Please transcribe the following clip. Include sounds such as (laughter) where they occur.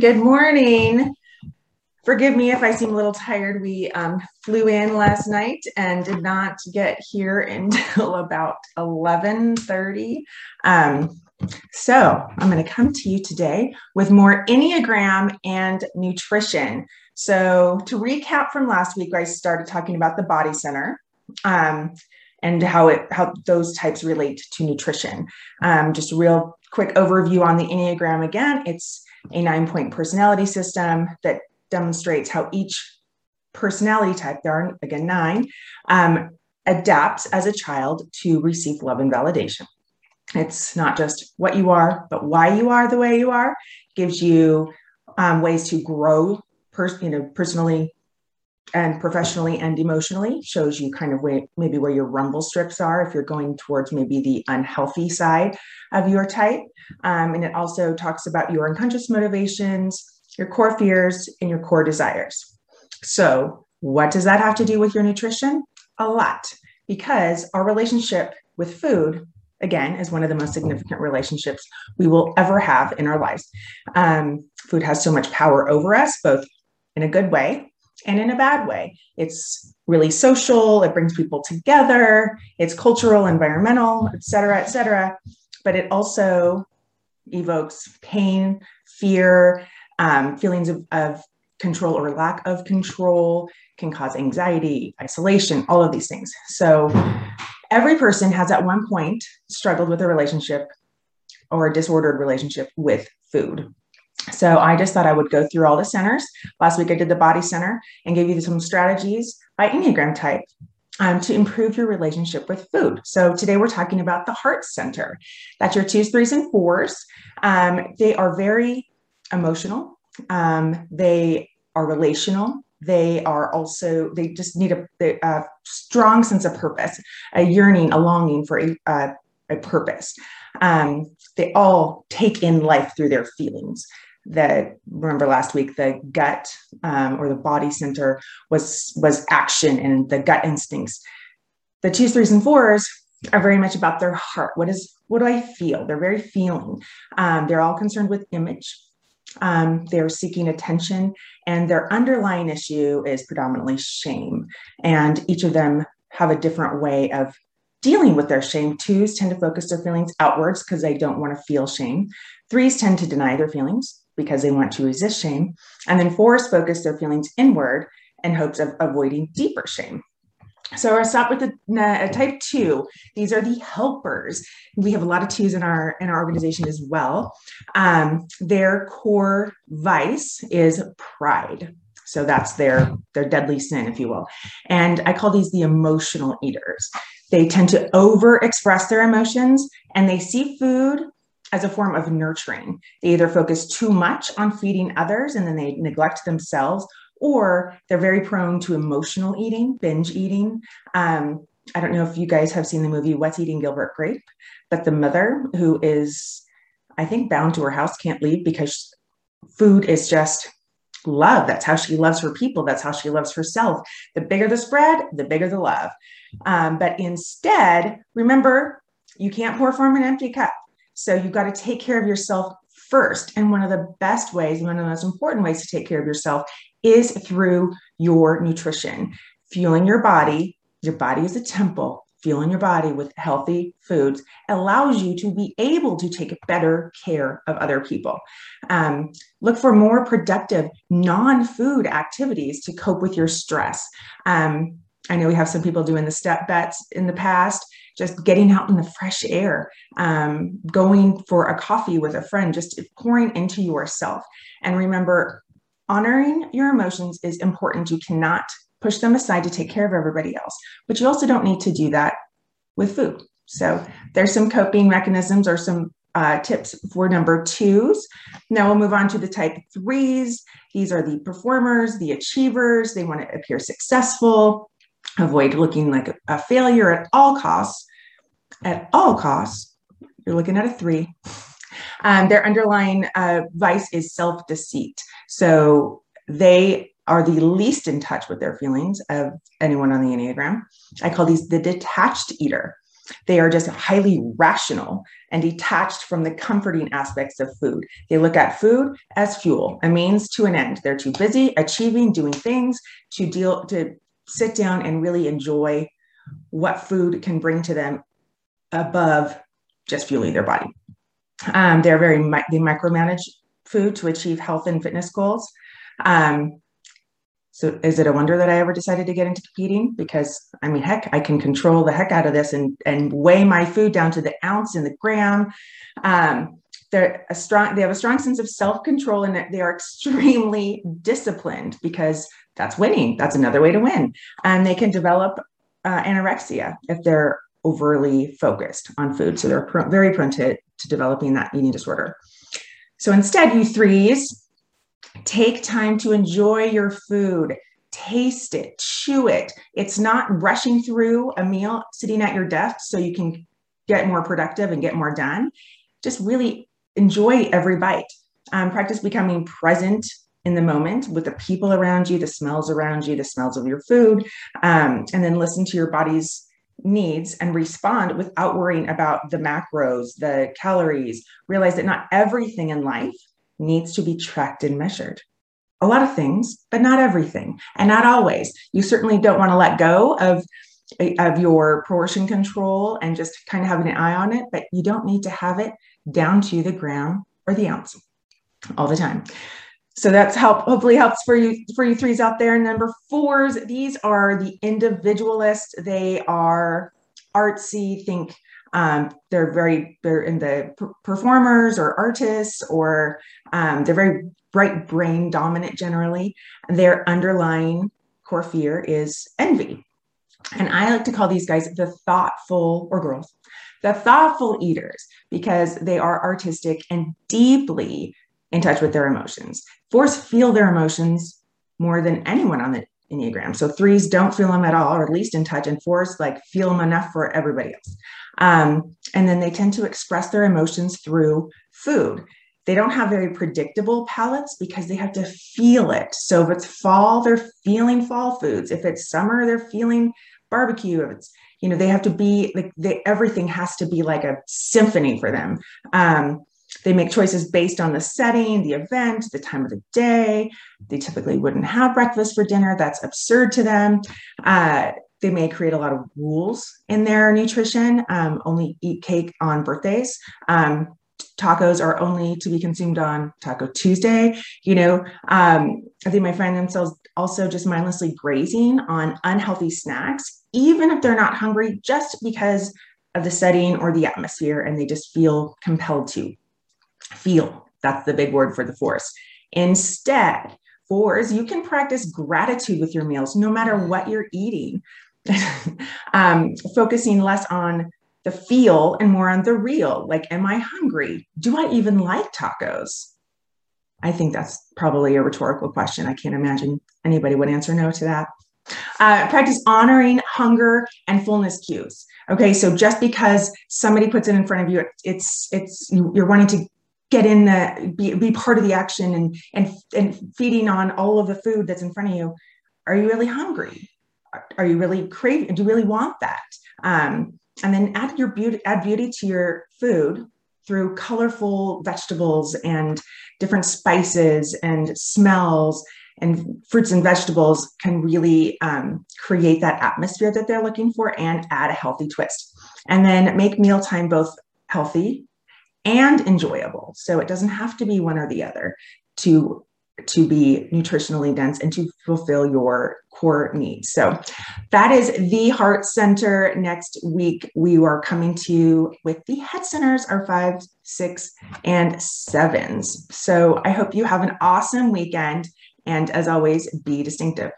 Good morning. Forgive me if I seem a little tired. We um, flew in last night and did not get here (laughs) until about 11:30. Um, so I'm going to come to you today with more Enneagram and nutrition. So to recap from last week, I started talking about the body center. Um, and how it how those types relate to nutrition. Um, just a real quick overview on the Enneagram again. It's a nine point personality system that demonstrates how each personality type, there are again nine, um, adapts as a child to receive love and validation. It's not just what you are, but why you are the way you are. It gives you um, ways to grow, pers- you know, personally and professionally and emotionally. Shows you kind of where maybe where your rumble strips are if you're going towards maybe the unhealthy side of your type. Um, and it also talks about your unconscious motivations, your core fears, and your core desires. So, what does that have to do with your nutrition? A lot, because our relationship with food, again, is one of the most significant relationships we will ever have in our lives. Um, food has so much power over us, both in a good way and in a bad way. It's really social, it brings people together, it's cultural, environmental, et cetera, et cetera. But it also evokes pain, fear, um, feelings of, of control or lack of control, can cause anxiety, isolation, all of these things. So every person has at one point struggled with a relationship or a disordered relationship with food. So I just thought I would go through all the centers. Last week I did the body center and gave you some strategies by Enneagram type um, to improve your relationship with food. So today we're talking about the heart center. That's your twos, threes, and fours. Um, they are very emotional. Um, they are relational. They are also, they just need a, a, strong sense of purpose, a yearning, a longing for a, a, a purpose. Um, they all take in life through their feelings that remember last week the gut um, or the body center was was action and the gut instincts. The twos threes and fours are very much about their heart. What is what do i feel? They're very feeling. Um, they're all concerned with image. Um, they're seeking attention and their underlying issue is predominantly shame. And each of them have a different way of dealing with their shame. Twos tend to focus their feelings outwards because they don't want to feel shame. Threes tend to deny their feelings because they want to resist shame. And then fours focus their feelings inward in hopes of avoiding deeper shame. So I'll stop with the uh, type two. These are the helpers. We have a lot of twos in our in our organization as well. Um, their core vice is pride. So that's their their deadly sin, if you will. And I call these the emotional eaters. They tend to over express their emotions and they see food as a form of nurturing. They either focus too much on feeding others and then they neglect themselves, or they're very prone to emotional eating, binge eating. Um, I don't know if you guys have seen the movie What's Eating Gilbert Grape, but the mother who is, I think, bound to her house can't leave because food is just love. That's how she loves her people. That's how she loves herself. The bigger the spread, the bigger the love. Um, but instead, remember, you can't pour from an empty cup. So you've got to take care of yourself first. And one of the best ways, one of the most important ways to take care of yourself is through your nutrition. Fueling your body, your body is a temple. Fueling your body with healthy foods allows you to be able to take better care of other people. Um, look for more productive non food activities to cope with your stress. Um, I know we have some people doing the step bets in the past just getting out in the fresh air, um, going for a coffee with a friend, just pouring into yourself. And remember, honoring your emotions is important. You cannot push them aside to take care of everybody else, but you also don't need to do that with food. So there's some coping mechanisms or some uh, tips for number twos. Now we'll move on to the type threes. These are the performers, the achievers. They want to appear successful avoid looking like a failure at all costs. At all costs, you're looking at a three. Um, their underlying uh, vice is self deceit. So they are the least in touch with their feelings of anyone on the Enneagram. I call these the detached eater. They are just highly rational and detached from the comforting aspects of food. They look at food as fuel, a means to an end. They're too busy achieving, doing things to deal to sit down and really enjoy what food can bring to them above just fueling their body. Um, they're very they micromanage food to achieve health and fitness goals. Um, so is it a wonder that I ever decided to get into competing? Because I mean, heck, I can control the heck out of this and and weigh my food down to the ounce and the gram. Um, they're a strong. They have a strong sense of self control and they are extremely (laughs) disciplined because that's winning. That's another way to win. And they can develop uh, anorexia if they're overly focused on food. So they're pr- very prone to, to developing that eating disorder. So instead, you threes, take time to enjoy your food, taste it, chew it. It's not rushing through a meal sitting at your desk so you can get more productive and get more done. Just really enjoy every bite. Um, practice becoming present in the moment with the people around you, the smells around you, the smells of your food, um, and then listen to your body's needs and respond without worrying about the macros, the calories. Realize that not everything in life needs to be tracked and measured. A lot of things, but not everything, and not always. You certainly don't want to let go of of your portion control and just kind of having an eye on it, but you don't need to have it down to the gram or the ounce all the time. So that's help hopefully helps for you for you threes out there. Number fours these are the individualists. They are artsy think um, they're very they're in the performers or artists or um, they're very bright brain dominant generally. Their underlying core fear is envy and i like to call these guys the thoughtful or girls the thoughtful eaters because they are artistic and deeply in touch with their emotions. Fours feel their emotions more than anyone on the Enneagram. So threes don't feel them at all, or at least in touch, and fours like feel them enough for everybody else. Um, and then they tend to express their emotions through food. They don't have very predictable palates because they have to feel it. So if it's fall, they're feeling fall foods. If it's summer, they're feeling barbecue. If it's you know they have to be like they, everything has to be like a symphony for them. Um, they make choices based on the setting, the event, the time of the day. They typically wouldn't have breakfast for dinner. That's absurd to them. Uh, they may create a lot of rules in their nutrition, um, only eat cake on birthdays. Um, tacos are only to be consumed on Taco Tuesday. You know, um, I think might find themselves also just mindlessly grazing on unhealthy snacks, even if they're not hungry, just because of the setting or the atmosphere, and they just feel compelled to feel. That's the big word for the force. Instead, fours, you can practice gratitude with your meals, no matter what you're eating, (laughs) um, focusing less on the feel and more on the real. Like, am I hungry? Do I even like tacos? I think that's probably a rhetorical question. I can't imagine anybody would answer no to that. Uh, practice honoring hunger and fullness cues. Okay, so just because somebody puts it in front of you, it's it's you're wanting to get in the be, be part of the action and and and feeding on all of the food that's in front of you are you really hungry are, you really craving do you really want that um, and then add your beauty add beauty to your food through colorful vegetables and different spices and smells and fruits and vegetables can really um, create that atmosphere that they're looking for and add a healthy twist and then make mealtime both healthy and enjoyable. So it doesn't have to be one or the other to to be nutritionally dense and to fulfill your core needs. So that is the Heart Center. Next week, we are coming to you with the head centers, our five, six, and sevens. So I hope you have an awesome weekend. And as always, be distinctive.